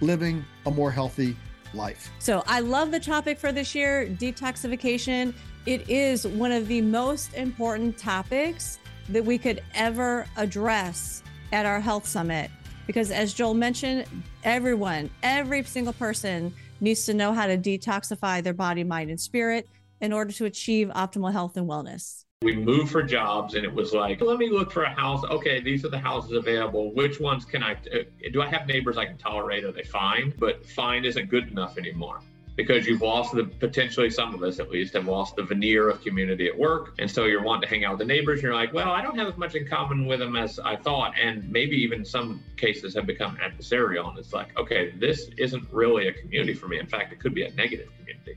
living a more healthy life. So I love the topic for this year detoxification. It is one of the most important topics that we could ever address at our health summit. Because as Joel mentioned, everyone, every single person needs to know how to detoxify their body, mind, and spirit in order to achieve optimal health and wellness. We moved for jobs and it was like, let me look for a house. Okay, these are the houses available. Which ones can I, uh, do I have neighbors I can tolerate? Are they fine? But fine isn't good enough anymore because you've lost the potentially some of us at least have lost the veneer of community at work and so you're wanting to hang out with the neighbors you're like well i don't have as much in common with them as i thought and maybe even some cases have become adversarial and it's like okay this isn't really a community for me in fact it could be a negative community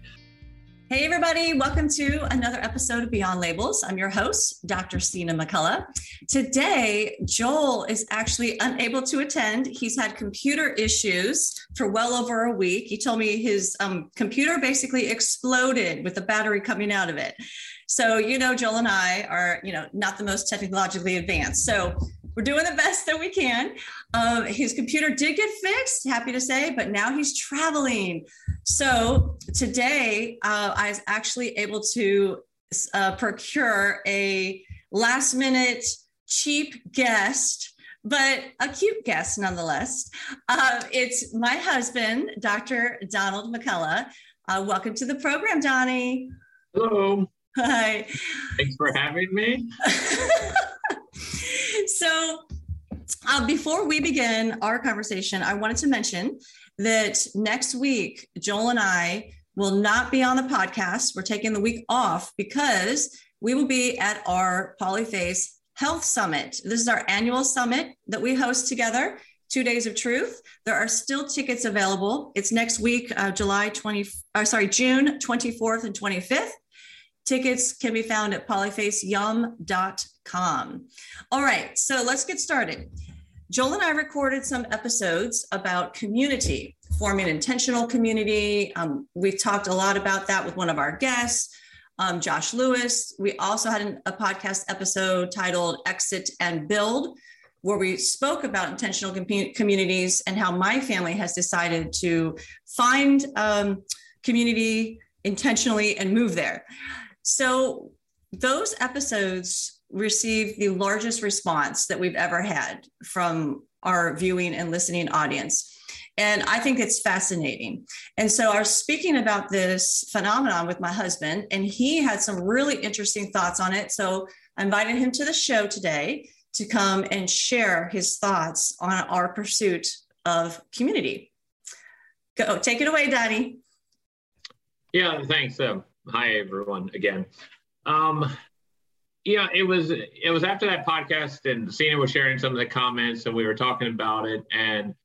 Hey, everybody, welcome to another episode of Beyond Labels. I'm your host, Dr. Sina McCullough. Today, Joel is actually unable to attend. He's had computer issues for well over a week. He told me his um, computer basically exploded with the battery coming out of it. So, you know, Joel and I are, you know, not the most technologically advanced. So, we're doing the best that we can. Uh, his computer did get fixed, happy to say, but now he's traveling. So today uh, I was actually able to uh, procure a last minute cheap guest but a cute guest nonetheless. Uh, it's my husband, Dr. Donald McCullough. Uh, welcome to the program, Donnie. Hello. Hi. Thanks for having me. so, uh, before we begin our conversation, I wanted to mention that next week, Joel and I will not be on the podcast. We're taking the week off because we will be at our Polyface Health Summit. This is our annual summit that we host together. Two days of truth. There are still tickets available. It's next week, uh, July 20, uh, sorry, June 24th and 25th. Tickets can be found at polyfaceyum.com. All right, so let's get started. Joel and I recorded some episodes about community, forming intentional community. Um, we've talked a lot about that with one of our guests, um, Josh Lewis. We also had an, a podcast episode titled Exit and Build, where we spoke about intentional com- communities and how my family has decided to find um, community intentionally and move there. So those episodes received the largest response that we've ever had from our viewing and listening audience. And I think it's fascinating. And so I was speaking about this phenomenon with my husband, and he had some really interesting thoughts on it. So I invited him to the show today to come and share his thoughts on our pursuit of community. Go, take it away, Danny. Yeah, thanks. Um, hi, everyone, again. Um, Yeah, it was it was after that podcast and Sina was sharing some of the comments and we were talking about it and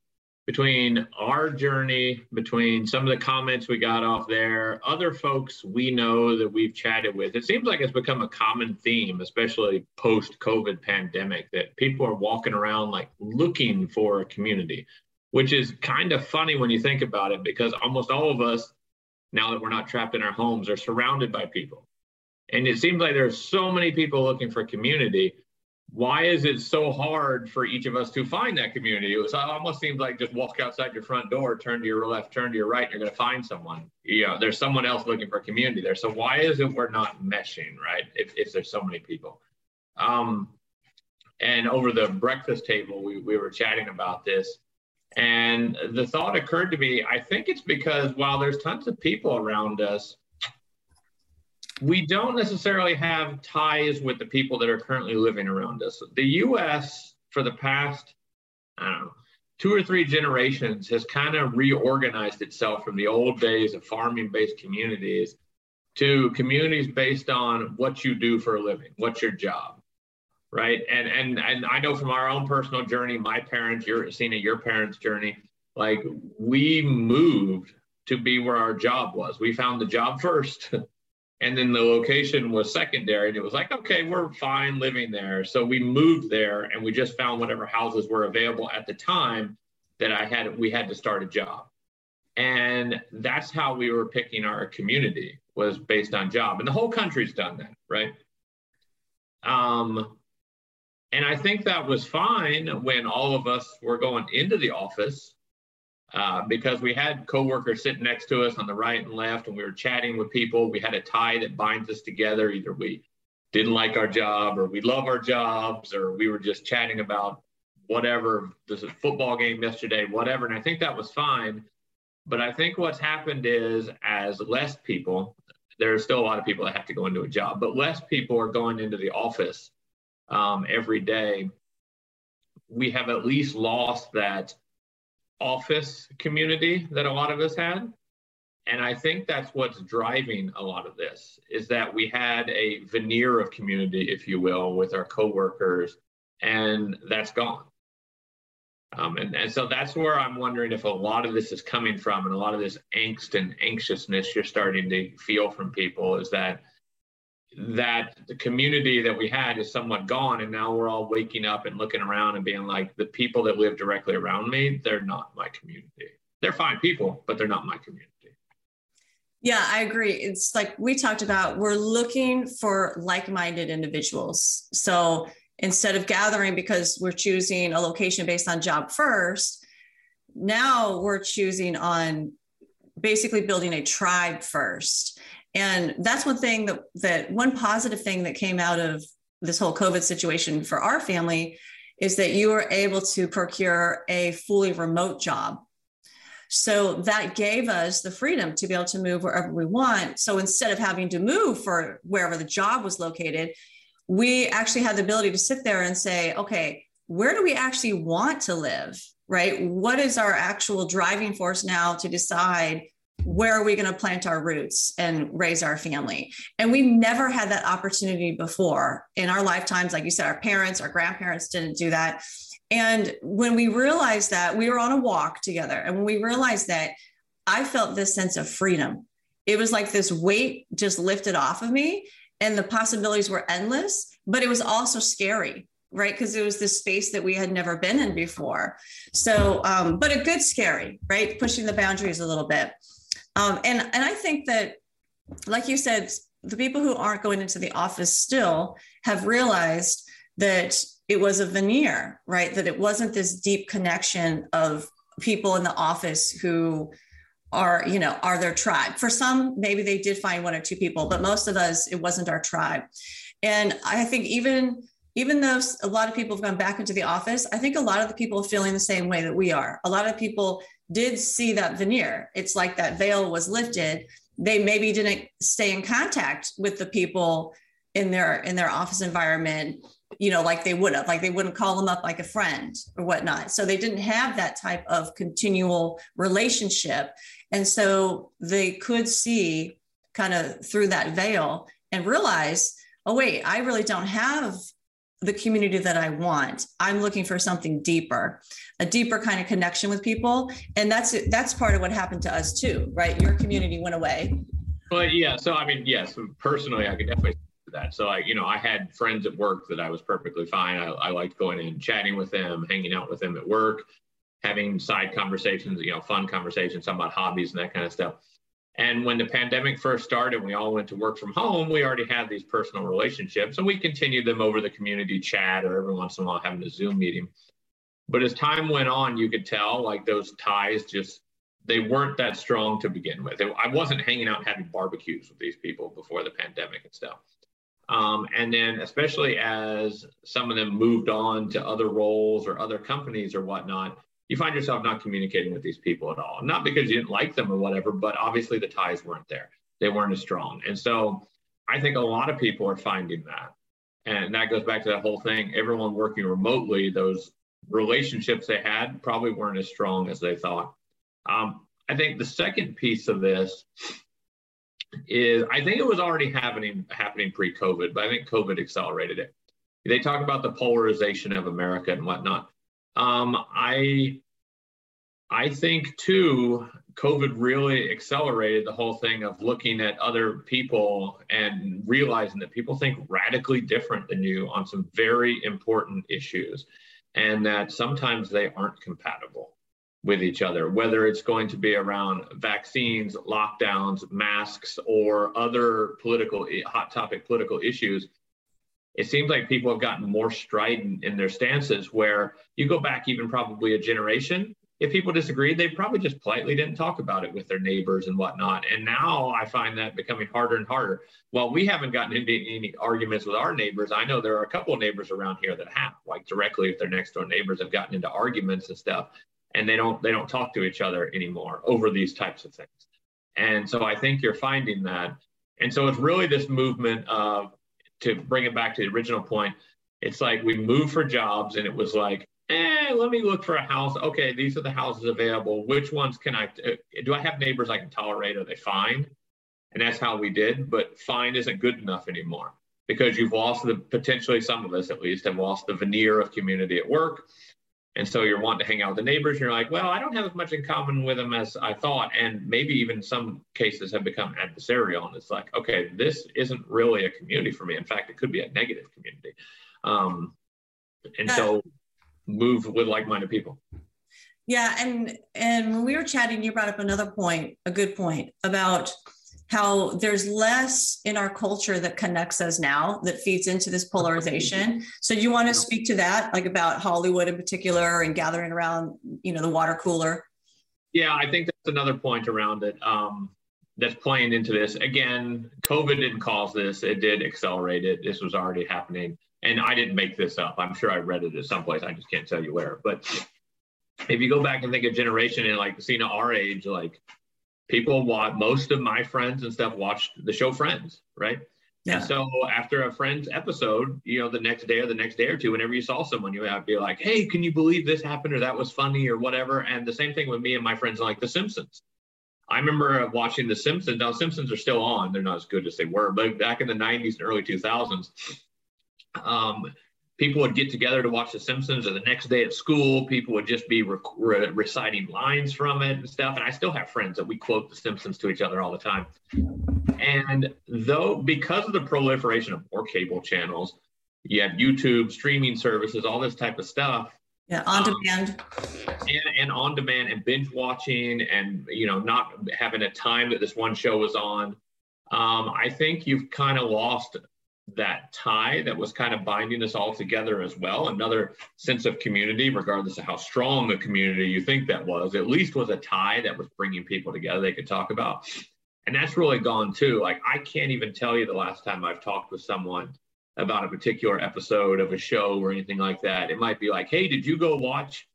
between our journey, between some of the comments we got off there, other folks we know that we've chatted with, it seems like it's become a common theme, especially post COVID pandemic, that people are walking around like looking for a community, which is kind of funny when you think about it, because almost all of us, now that we're not trapped in our homes, are surrounded by people. And it seems like there's so many people looking for community why is it so hard for each of us to find that community? It, it almost seems like just walk outside your front door, turn to your left, turn to your right, and you're going to find someone. You know, there's someone else looking for community there. So why is it we're not meshing, right? If, if there's so many people. Um, and over the breakfast table, we, we were chatting about this. And the thought occurred to me, I think it's because while there's tons of people around us, we don't necessarily have ties with the people that are currently living around us. The US, for the past, I don't know, two or three generations, has kind of reorganized itself from the old days of farming based communities to communities based on what you do for a living, what's your job. Right. And and and I know from our own personal journey, my parents, you're seeing your parents' journey, like we moved to be where our job was. We found the job first. and then the location was secondary and it was like okay we're fine living there. So we moved there and we just found whatever houses were available at the time that i had we had to start a job. And that's how we were picking our community was based on job. And the whole country's done that right? Um and i think that was fine when all of us were going into the office uh, because we had coworkers sitting next to us on the right and left, and we were chatting with people. We had a tie that binds us together. Either we didn't like our job, or we love our jobs, or we were just chatting about whatever. This is football game yesterday, whatever. And I think that was fine. But I think what's happened is, as less people, there are still a lot of people that have to go into a job, but less people are going into the office um, every day. We have at least lost that office community that a lot of us had. And I think that's what's driving a lot of this is that we had a veneer of community, if you will, with our coworkers, and that's gone. Um, and, and so that's where I'm wondering if a lot of this is coming from, and a lot of this angst and anxiousness you're starting to feel from people is that that the community that we had is somewhat gone and now we're all waking up and looking around and being like the people that live directly around me they're not my community. They're fine people but they're not my community. Yeah i agree. It's like we talked about we're looking for like-minded individuals. So instead of gathering because we're choosing a location based on job first now we're choosing on basically building a tribe first and that's one thing that that one positive thing that came out of this whole COVID situation for our family is that you were able to procure a fully remote job. So that gave us the freedom to be able to move wherever we want. So instead of having to move for wherever the job was located, we actually had the ability to sit there and say, okay, where do we actually want to live? Right? What is our actual driving force now to decide where are we going to plant our roots and raise our family? And we never had that opportunity before in our lifetimes. Like you said our parents our grandparents didn't do that. And when we realized that we were on a walk together and when we realized that i felt this sense of freedom. It was like this weight just lifted off of me and the possibilities were endless but it was also scary right? Because it was this space that we had never been in before. So um, but a good scary right? Pushing the boundaries a little bit um, and, and I think that, like you said, the people who aren't going into the office still have realized that it was a veneer, right? That it wasn't this deep connection of people in the office who are, you know, are their tribe. For some, maybe they did find one or two people, but most of us, it wasn't our tribe. And I think even even though a lot of people have gone back into the office, I think a lot of the people are feeling the same way that we are. A lot of people did see that veneer. It's like that veil was lifted. They maybe didn't stay in contact with the people in their in their office environment, you know, like they would have, like they wouldn't call them up like a friend or whatnot. So they didn't have that type of continual relationship. And so they could see kind of through that veil and realize oh, wait, I really don't have the community that I want. I'm looking for something deeper, a deeper kind of connection with people. And that's that's part of what happened to us too, right? Your community went away. But yeah, so I mean, yes, personally, I could definitely that. So I, you know, I had friends at work that I was perfectly fine. I, I liked going in, chatting with them, hanging out with them at work, having side conversations, you know, fun conversations, talking about hobbies and that kind of stuff. And when the pandemic first started, and we all went to work from home. We already had these personal relationships, and we continued them over the community chat or every once in a while having a Zoom meeting. But as time went on, you could tell like those ties just they weren't that strong to begin with. I wasn't hanging out having barbecues with these people before the pandemic and stuff. Um, and then, especially as some of them moved on to other roles or other companies or whatnot, you find yourself not communicating with these people at all. Not because you didn't like them or whatever, but obviously the ties weren't there. They weren't as strong. And so I think a lot of people are finding that. And that goes back to that whole thing. Everyone working remotely, those relationships they had probably weren't as strong as they thought. Um, I think the second piece of this is I think it was already happening happening pre-COVID, but I think COVID accelerated it. They talk about the polarization of America and whatnot. Um, I I think too, COVID really accelerated the whole thing of looking at other people and realizing that people think radically different than you on some very important issues, and that sometimes they aren't compatible with each other, whether it's going to be around vaccines, lockdowns, masks, or other political hot topic political issues it seems like people have gotten more strident in their stances where you go back even probably a generation if people disagreed they probably just politely didn't talk about it with their neighbors and whatnot. And now i find that becoming harder and harder. Well we haven't gotten into any arguments with our neighbors. I know there are a couple of neighbors around here that have like directly if their next door neighbors have gotten into arguments and stuff and they don't they don't talk to each other anymore over these types of things. And so i think you're finding that. And so it's really this movement of to bring it back to the original point, it's like we moved for jobs and it was like, eh, let me look for a house. Okay, these are the houses available. Which ones can I, uh, do I have neighbors I can tolerate? Are they fine? And that's how we did. But fine isn't good enough anymore because you've lost the, potentially some of us at least have lost the veneer of community at work. And so you're wanting to hang out with the neighbors. And you're like, well, I don't have as much in common with them as I thought. And maybe even some cases have become adversarial. And it's like, okay, this isn't really a community for me. In fact, it could be a negative community. Um, and so move with like-minded people. Yeah. And, and when we were chatting, you brought up another point, a good point about how there's less in our culture that connects us now that feeds into this polarization. So you want to speak to that, like about Hollywood in particular and gathering around, you know, the water cooler? Yeah, I think that's another point around it. Um, that's playing into this. Again, COVID didn't cause this; it did accelerate it. This was already happening, and I didn't make this up. I'm sure I read it at some place. I just can't tell you where. But if you go back and think of generation and like Sina our age, like people watch most of my friends and stuff watched the show Friends, right? Yeah. And so after a Friends episode, you know, the next day or the next day or two, whenever you saw someone, you would be like, "Hey, can you believe this happened?" or "That was funny," or whatever. And the same thing with me and my friends like The Simpsons. I remember watching The Simpsons. Now, Simpsons are still on; they're not as good as they were, but back in the '90s and early 2000s, um, people would get together to watch The Simpsons, or the next day at school, people would just be re- re- reciting lines from it and stuff. And I still have friends that we quote The Simpsons to each other all the time. And though, because of the proliferation of more cable channels, you have YouTube, streaming services, all this type of stuff. Yeah, on demand. Um, and, and on demand and binge watching and, you know, not having a time that this one show was on. Um, I think you've kind of lost that tie that was kind of binding us all together as well. Another sense of community, regardless of how strong the community you think that was, at least was a tie that was bringing people together they could talk about. And that's really gone too. Like, I can't even tell you the last time I've talked with someone about a particular episode of a show or anything like that. It might be like, hey, did you go watch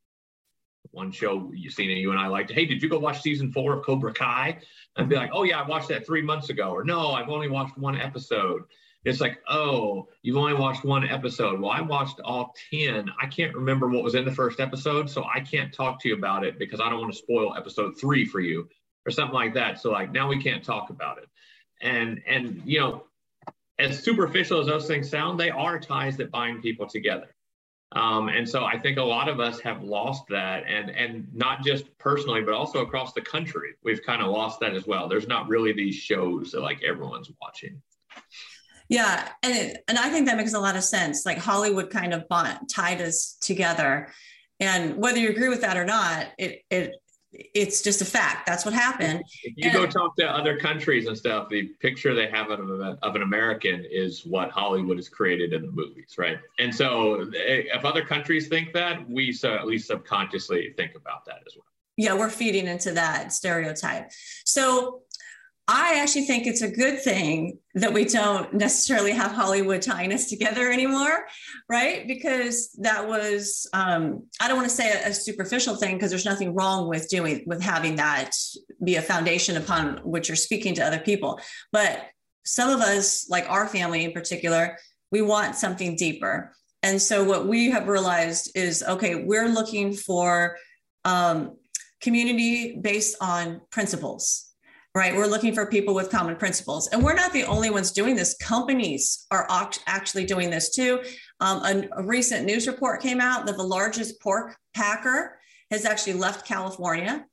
one show you seen it, you and I liked? Hey, did you go watch season four of Cobra Kai? I'd be like, oh, yeah, I watched that three months ago. Or no, I've only watched one episode it's like, oh, you've only watched one episode. Well, I watched all 10. I can't remember what was in the first episode, so I can't talk to you about it because I don't want to spoil episode three for you or something like that. So like now we can't talk about it. And and you know, as superficial as those things sound, they are ties that bind people together. Um, and so I think a lot of us have lost that, and and not just personally, but also across the country, we've kind of lost that as well. There's not really these shows that like everyone's watching. Yeah, and it, and I think that makes a lot of sense. Like Hollywood kind of tied us together, and whether you agree with that or not, it it it's just a fact. That's what happened. If you and, go talk to other countries and stuff, the picture they have of, of an American is what Hollywood has created in the movies, right? And so eh, if other countries think that, we so at least subconsciously think about that as well. Yeah, we're feeding into that stereotype. So I actually think it's a good thing that we don't necessarily have Hollywood tying us together anymore, right? Because that was, um, I don't want to say a, a superficial thing because there's nothing wrong with doing, with having that be a foundation upon which you're speaking to other people. But some of us, like our family in particular, we want something deeper. And so what we have realized is okay, we're looking for um, community based on principles right? We're looking for people with common principles. And we're not the only ones doing this. Companies are actually doing this too. Um, a, a, recent news report came out that the largest pork packer has actually left California.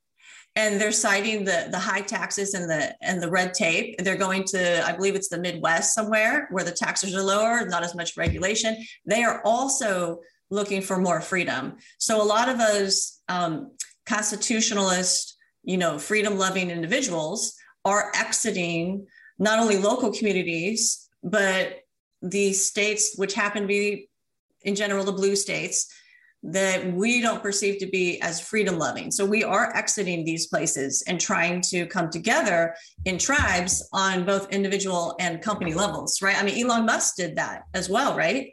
And they're citing the, the high taxes and the and the red tape. They're going to, I believe it's the Midwest somewhere where the taxes are lower, not as much regulation. They are also looking for more freedom. So a lot of those um, constitutionalists you know, freedom loving individuals are exiting not only local communities, but the states, which happen to be in general the blue states, that we don't perceive to be as freedom loving. So we are exiting these places and trying to come together in tribes on both individual and company levels, right? I mean, Elon Musk did that as well, right?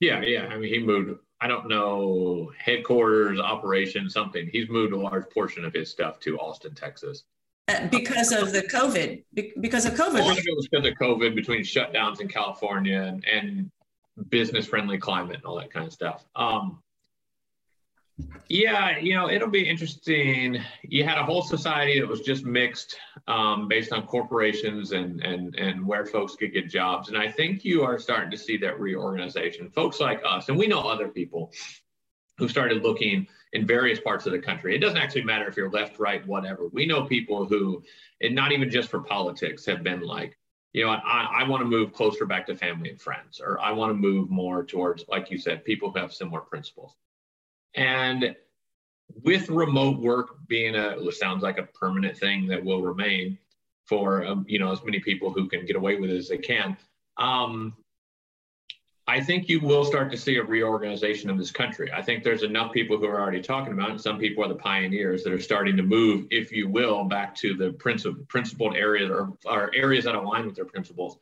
Yeah, yeah. I mean, he moved I don't know, headquarters, operation, something. He's moved a large portion of his stuff to Austin, Texas. Uh, because of the COVID, because of COVID. A lot of it was because of COVID between shutdowns in California and, and business friendly climate and all that kind of stuff. Um, yeah, you know, it'll be interesting. You had a whole society that was just mixed um, based on corporations and and and where folks could get jobs. And I think you are starting to see that reorganization. Folks like us, and we know other people who started looking in various parts of the country. It doesn't actually matter if you're left, right, whatever. We know people who, and not even just for politics, have been like, you know, I, I want to move closer back to family and friends, or I want to move more towards, like you said, people who have similar principles. And with remote work being a sounds like a permanent thing that will remain for um, you know as many people who can get away with it as they can um, i think you will start to see a reorganization of this country. I think there's enough people who are already talking about it some people are the pioneers that are starting to move if you will back to the princip- principled areas or, or areas that align with their principles.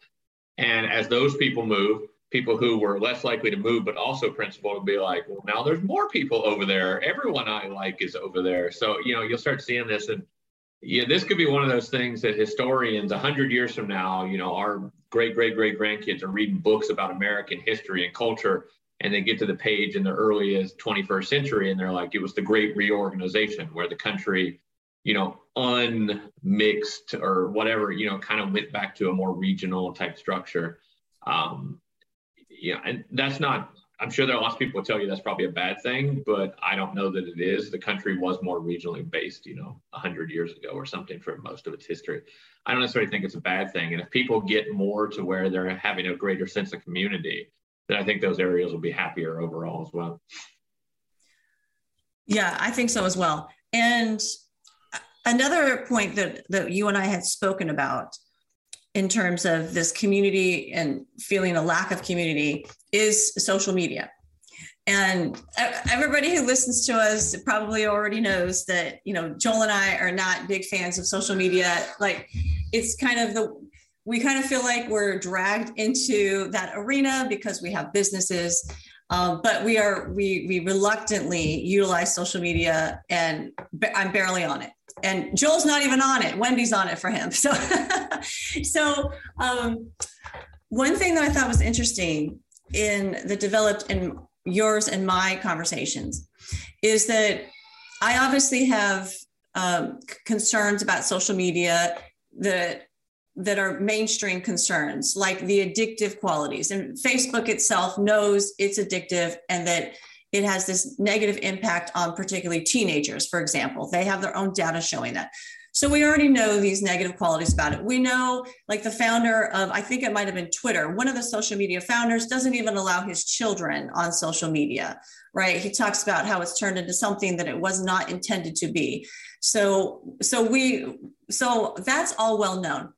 And as those people move people who were less likely to move, but also principal would be like, well, now there's more people over there. Everyone I like is over there. So, you know, you'll start seeing this. And yeah, this could be one of those things that historians, 100 years from now, you know, our great, great, great grandkids are reading books about American history and culture. And they get to the page in the earliest 21st century and they're like, it was the great reorganization where the country, you know, unmixed or whatever, you know, kind of went back to a more regional type structure. Um, yeah, and that's not. I'm sure there are lots of people will tell you that's probably a bad thing, but I don't know that it is. The country was more regionally based, you know, 100 years ago or something for most of its history. I don't necessarily think it's a bad thing. And if people get more to where they're having a greater sense of community, then I think those areas will be happier overall as well. Yeah, I think so as well. And another point that, that you and I had spoken about in terms of this community and feeling a lack of community is social media. And everybody who listens to us probably already knows that, you know, Joel and I are not big fans of social media. Like it's kind of the, we kind of feel like we're dragged into that arena because we have businesses. Um, but we are, we, we reluctantly utilize social media and I'm barely on it and Joel's not even on it. Wendy's on it for him. So, so um, one thing that I thought was interesting in the developed in yours and my conversations is that I obviously have um, concerns about social media that that are mainstream concerns like the addictive qualities and facebook itself knows it's addictive and that it has this negative impact on particularly teenagers for example they have their own data showing that so we already know these negative qualities about it. We know, like the founder of, I think it might have been Twitter, one of the social media founders doesn't even allow his children on social media, right? He talks about how it's turned into something that it was not intended to be. So, so we, so that's all well known.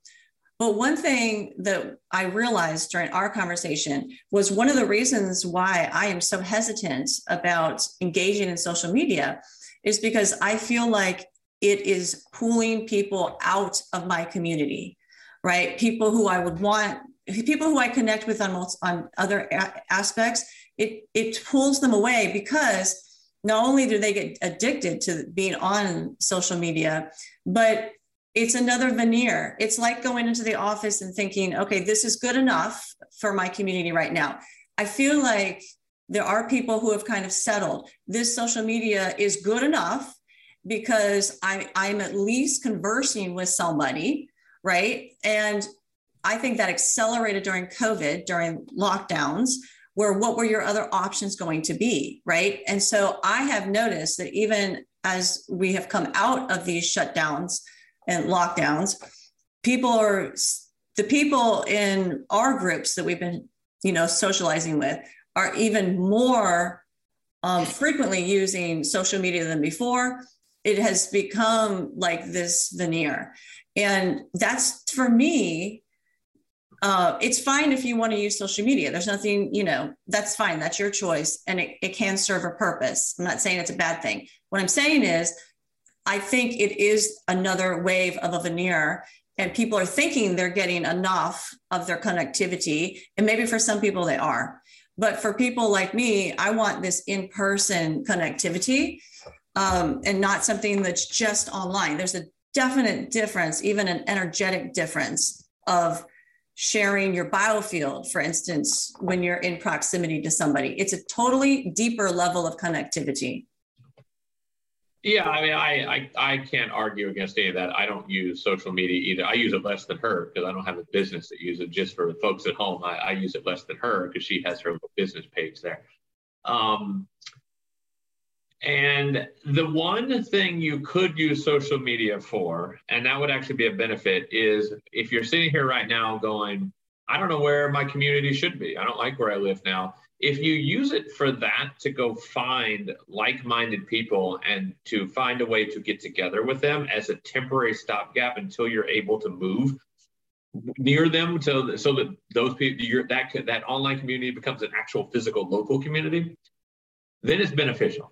But one thing that I realized during our conversation was one of the reasons why I am so hesitant about engaging in social media is because I feel like it is pulling people out of my community, right? People who I would want, people who I connect with on, on other a- aspects, it, it pulls them away because not only do they get addicted to being on social media, but it's another veneer. It's like going into the office and thinking, okay, this is good enough for my community right now. I feel like there are people who have kind of settled. This social media is good enough because I, I'm at least conversing with somebody, right? And I think that accelerated during COVID, during lockdowns, where what were your other options going to be, right? And so I have noticed that even as we have come out of these shutdowns and lockdowns, people are the people in our groups that we've been, you know, socializing with are even more um, frequently using social media than before. It has become like this veneer. And that's for me uh, it's fine if you want to use social media. There's nothing you know that's fine. That's your choice and it, it can serve a purpose. I'm not saying it's a bad thing. What i'm saying is i think it is another wave of a veneer and people are thinking they're getting enough of their connectivity and maybe for some people they are but for people like me i want this in-person connectivity um, and not something that's just online. There's a definite difference, even an energetic difference of sharing your biofield, for instance, when you're in proximity to somebody. It's a totally deeper level of connectivity. Yeah, I mean, I, I I can't argue against any of that. I don't use social media either. I use it less than her because I don't have a business that uses it. Just for the folks at home, I, I use it less than her because she has her business page there. Um, and the one thing you could use social media for, and that would actually be a benefit, is if you're sitting here right now going, I don't know where my community should be. I don't like where I live now. If you use it for that to go find like minded people and to find a way to get together with them as a temporary stopgap until you're able to move near them so, so that those people, that, that online community becomes an actual physical local community, then it's beneficial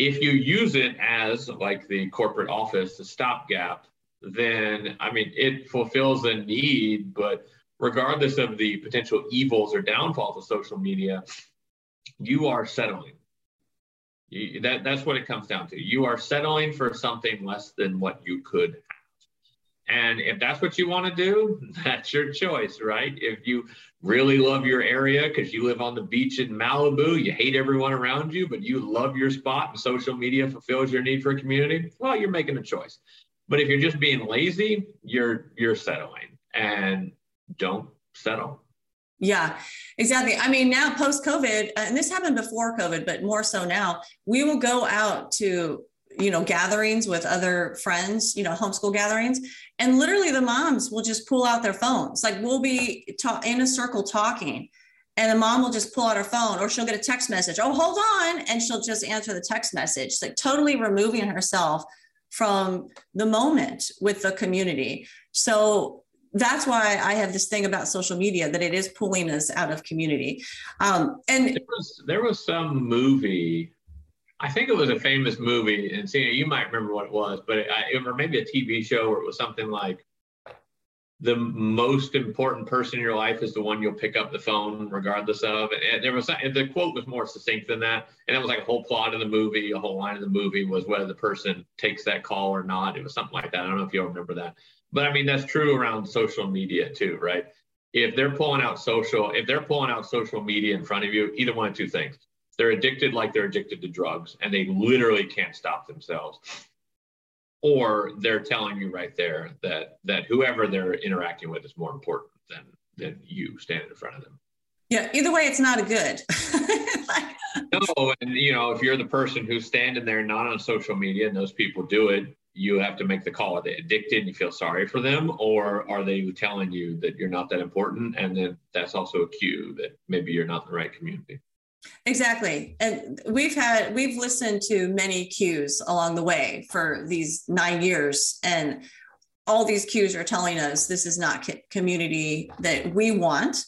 if you use it as like the corporate office, the stopgap, then I mean it fulfills a need, but regardless of the potential evils or downfalls of social media, you are settling. You, that, that's what it comes down to. You are settling for something less than what you could have. And if that's what you want to do, that's your choice, right? If you really love your area because you live on the beach in Malibu, you hate everyone around you, but you love your spot and social media fulfills your need for a community, well, you're making a choice. But if you're just being lazy, you're you're settling and don't settle. Yeah, exactly. I mean, now post COVID, uh, and this happened before COVID, but more so now, we will go out to you know gatherings with other friends you know homeschool gatherings and literally the moms will just pull out their phones like we'll be ta- in a circle talking and the mom will just pull out her phone or she'll get a text message oh hold on and she'll just answer the text message like totally removing herself from the moment with the community so that's why I have this thing about social media that it is pulling us out of community. Um, and there was there was some movie I think it was a famous movie, and Sina, you might remember what it was, but it, it, or maybe a TV show where it was something like the most important person in your life is the one you'll pick up the phone regardless of. And there was the quote was more succinct than that, and it was like a whole plot of the movie, a whole line of the movie was whether the person takes that call or not. It was something like that. I don't know if you'll remember that, but I mean that's true around social media too, right? If they're pulling out social, if they're pulling out social media in front of you, either one of two things they're addicted like they're addicted to drugs and they literally can't stop themselves. or they're telling you right there that that whoever they're interacting with is more important than than you standing in front of them. Yeah, either way, it's not a good. like, no, and you know, if you're the person who's standing there not on social media and those people do it, you have to make the call. Are they addicted and you feel sorry for them, or are they telling you that you're not that important? And then that's also a cue that maybe you're not in the right community. Exactly. And we've had, we've listened to many cues along the way for these nine years. And all these cues are telling us this is not community that we want.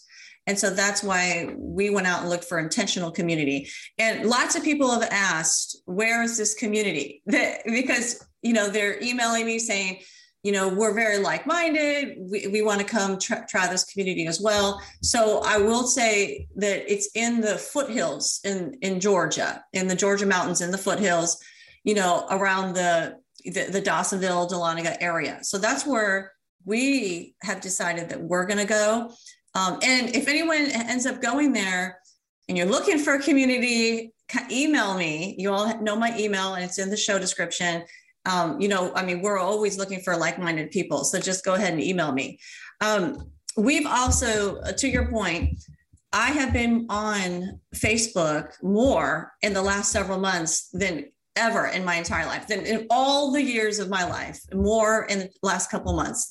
And so that's why we went out and looked for intentional community. And lots of people have asked, where is this community? That, because, you know, they're emailing me saying, you know, we're very like minded. We, we want to come try, try this community as well. So I will say that it's in the foothills in, in Georgia, in the Georgia mountains, in the foothills, you know, around the, the, the Dawsonville, Dahlonega area. So that's where we have decided that we're going to go. Um, and if anyone ends up going there and you're looking for a community, email me. You all know my email and it's in the show description um, you know, I mean, we're always looking for like-minded people. So just go ahead and email me. Um, we've also, uh, to your point, I have been on Facebook more in the last several months than ever in my entire life, than in all the years of my life, more in the last couple months.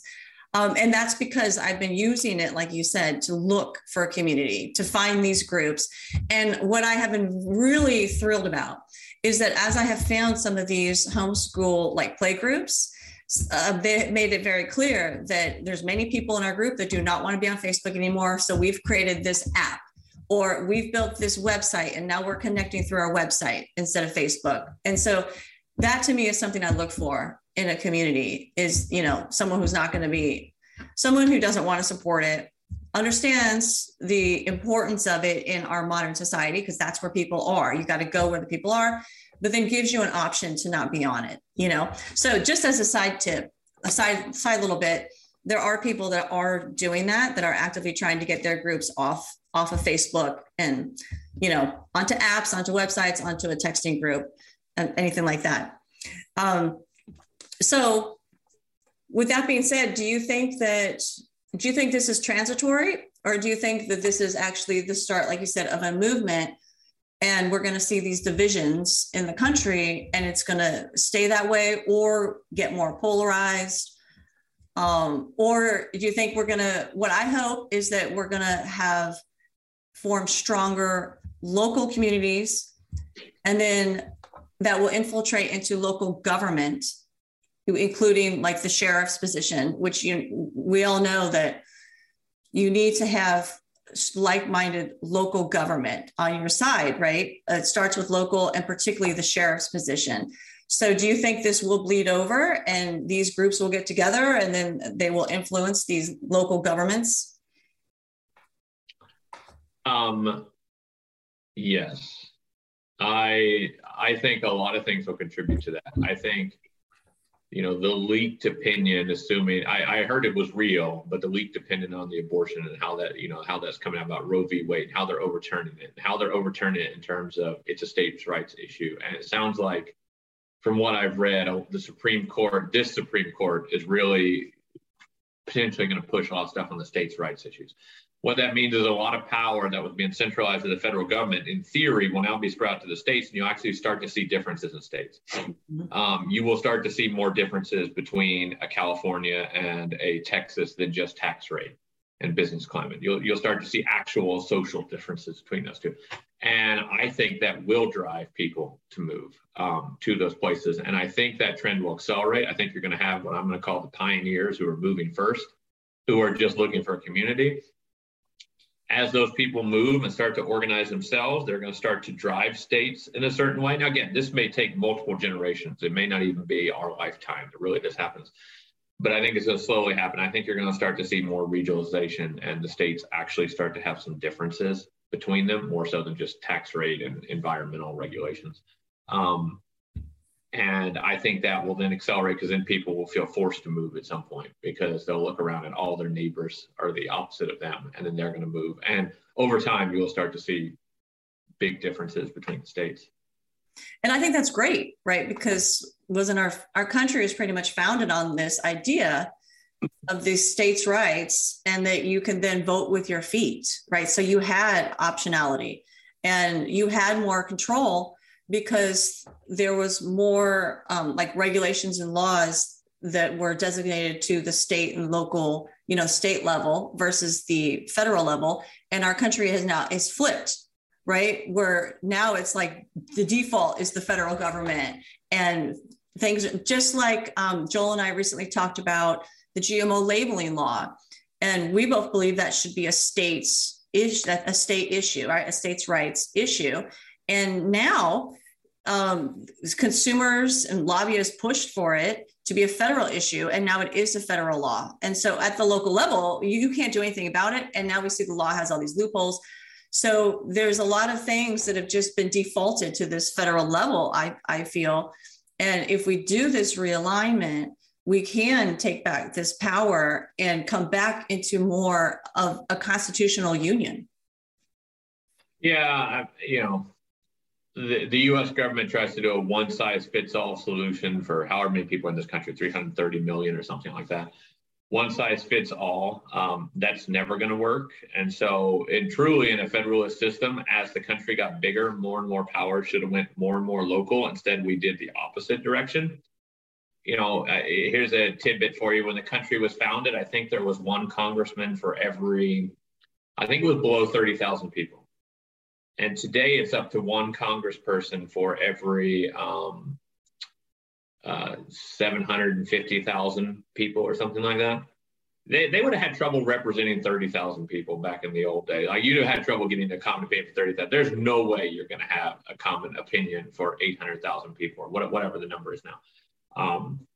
Um, and that's because I've been using it, like you said, to look for a community, to find these groups. And what I have been really thrilled about is that as I have found some of these homeschool like play groups, uh, they made it very clear that there's many people in our group that do not want to be on Facebook anymore. So we've created this app or we've built this website and now we're connecting through our website instead of Facebook. And so that to me is something I look for in a community is, you know, someone who's not going to be someone who doesn't want to support it understands the importance of it in our modern society because that's where people are. You got to go where the people are, but then gives you an option to not be on it, you know? So just as a side tip, a side side little bit, there are people that are doing that that are actively trying to get their groups off off of Facebook and you know onto apps, onto websites, onto a texting group, and anything like that. Um, so with that being said, do you think that do you think this is transitory or do you think that this is actually the start like you said of a movement and we're going to see these divisions in the country and it's going to stay that way or get more polarized? Um, or do you think we're going to what i hope is that we're going to have form stronger local communities and then that will infiltrate into local government including like the sheriff's position, which you we all know that you need to have like-minded local government on your side, right? It starts with local and particularly the sheriff's position. So do you think this will bleed over and these groups will get together and then they will influence these local governments? Um yes. I I think a lot of things will contribute to that. I think you know, the leaked opinion, assuming I, I, heard it was real, but the leaked opinion on the abortion and how that, you know, how that's coming out about Roe v. Wade, how they're overturning it, how they're overturning it in terms of it's a states' rights issue. And it sounds like, from what I've read, uh, the Supreme Court, this Supreme Court is really potentially going to push a lot of stuff on the states' rights issues. What that means is a lot of power that was being centralized to the federal government, in theory, will now be spread out to the states, and you actually start to see differences in states. Mm-hmm. Um, you will start to see more differences between a California and a Texas than just tax rate and business climate. You'll you'll start to see actual social differences between those two, and I think that will drive people to move um, to those places. And I think that trend will accelerate. I think you're going to have what I'm going to call the pioneers who are moving first, who are just looking for a community as those people move and start to organize themselves, they're going to start to drive states in a certain way. Now, again, this may take multiple generations. It may not even be our lifetime that really this happens. But I think it's going to slowly happen. I think you're going to start to see more regionalization and the states actually start to have some differences between them, more so than just tax rate and environmental regulations. Um, and I think that will then accelerate because then people will feel forced to move at some point because they'll look around and all their neighbors are the opposite of them. And then they're going to move. And over time, you'll start to see big differences between the states. And I think that's great, right? Because wasn't our our country is pretty much founded on this idea of these states' rights and that you can then vote with your feet, right? So you had optionality and you had more control because there was more um, like regulations and laws that were designated to the state and local you know state level versus the federal level. And our country has now is flipped right? Where now it's like the default is the federal government. And things just like um, joel and i recently talked about the gmo labeling law. And we both believe that should be a state's is a state issue right? A states rights issue. And now um, consumers and lobbyists pushed for it to be a federal issue, and now it is a federal law. And so at the local level, you can't do anything about it. And now we see the law has all these loopholes. So there's a lot of things that have just been defaulted to this federal level, I, I feel. And if we do this realignment, we can take back this power and come back into more of a constitutional union. Yeah, you know, the, the U.S. government tries to do a one size fits all solution for however many people in this country, 330 million or something like that. One size fits all. Um, that's never going to work. And so, it truly in a federalist system, as the country got bigger, more and more power should have went more and more local. Instead, we did the opposite direction. You know, uh, here's a tidbit for you. When the country was founded, I think there was one congressman for every, I think it was below 30,000 people and today it's up to one congressperson for every um, uh, 750,000 people or something like that. They, they would have had trouble representing 30,000 people back in the old days. Like you'd have had trouble getting a common opinion for 30,000. There's no way you're going to have a common opinion for 800,000 people or whatever the number is now. Um,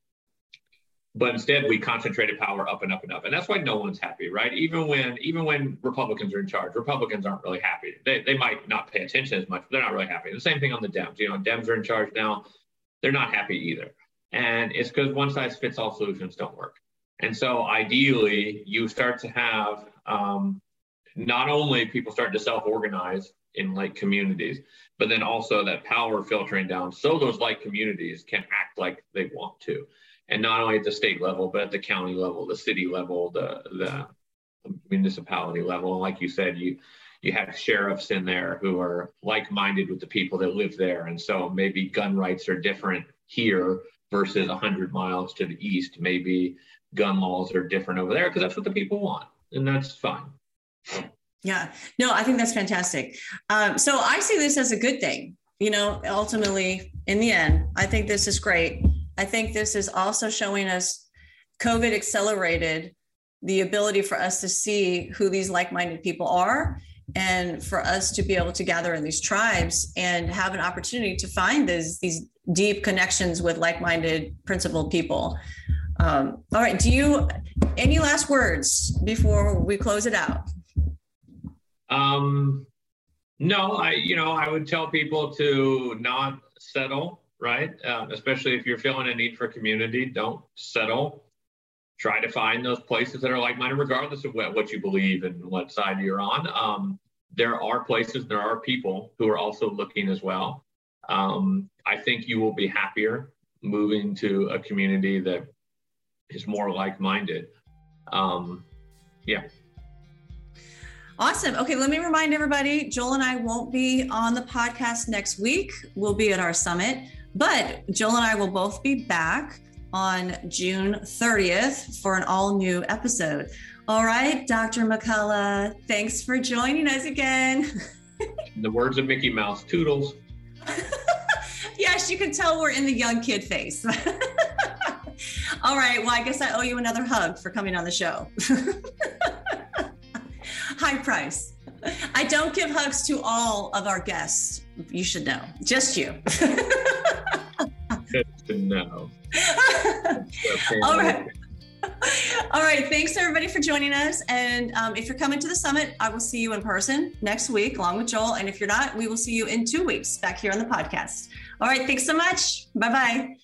but instead we concentrated power up and up and up. And that's why no one's happy right? Even when even when republicans are in charge republicans aren't really happy. They, they might not pay attention as much but they're not really happy. The same thing on the dems. You know dems are in charge now. They're not happy either. And it's because one size fits all solutions don't work. And so ideally you start to have um, not only people start to self-organize in like communities but then also that power filtering down so those like communities can act like they want to and not only at the state level, but at the county level, the city level, the the municipality level. And like you said, you you have sheriffs in there who are like-minded with the people that live there, and so maybe gun rights are different here versus 100 miles to the east. Maybe gun laws are different over there because that's what the people want, and that's fine. Yeah, no, I think that's fantastic. Um, so I see this as a good thing. You know, ultimately, in the end, I think this is great I think this is also showing us COVID accelerated the ability for us to see who these like minded people are and for us to be able to gather in these tribes and have an opportunity to find these, these deep connections with like minded principled people. Um, all right. Do you, any last words before we close it out? Um, no, I, you know, I would tell people to not settle right? Um, especially if you're feeling a need for community, don't settle. Try to find those places that are like minded, regardless of what, what you believe and what side you're on. Um, there are places, there are people who are also looking as well. Um, I think you will be happier moving to a community that is more like minded. Um, yeah. Awesome. Okay, let me remind everybody Joel and I won't be on the podcast next week. We'll be at our summit. But Joel and I will both be back on June 30th for an all new episode. All right, Dr. McCullough, thanks for joining us again. In the words of Mickey Mouse, toodles. yes, you can tell we're in the young kid face. all right, well, I guess I owe you another hug for coming on the show. High price. I don't give hugs to all of our guests. You should know, just you. All right. All right. Thanks everybody for joining us. And um, if you're coming to the summit, I will see you in person next week along with Joel. And if you're not, we will see you in two weeks back here on the podcast. All right. Thanks so much. Bye bye.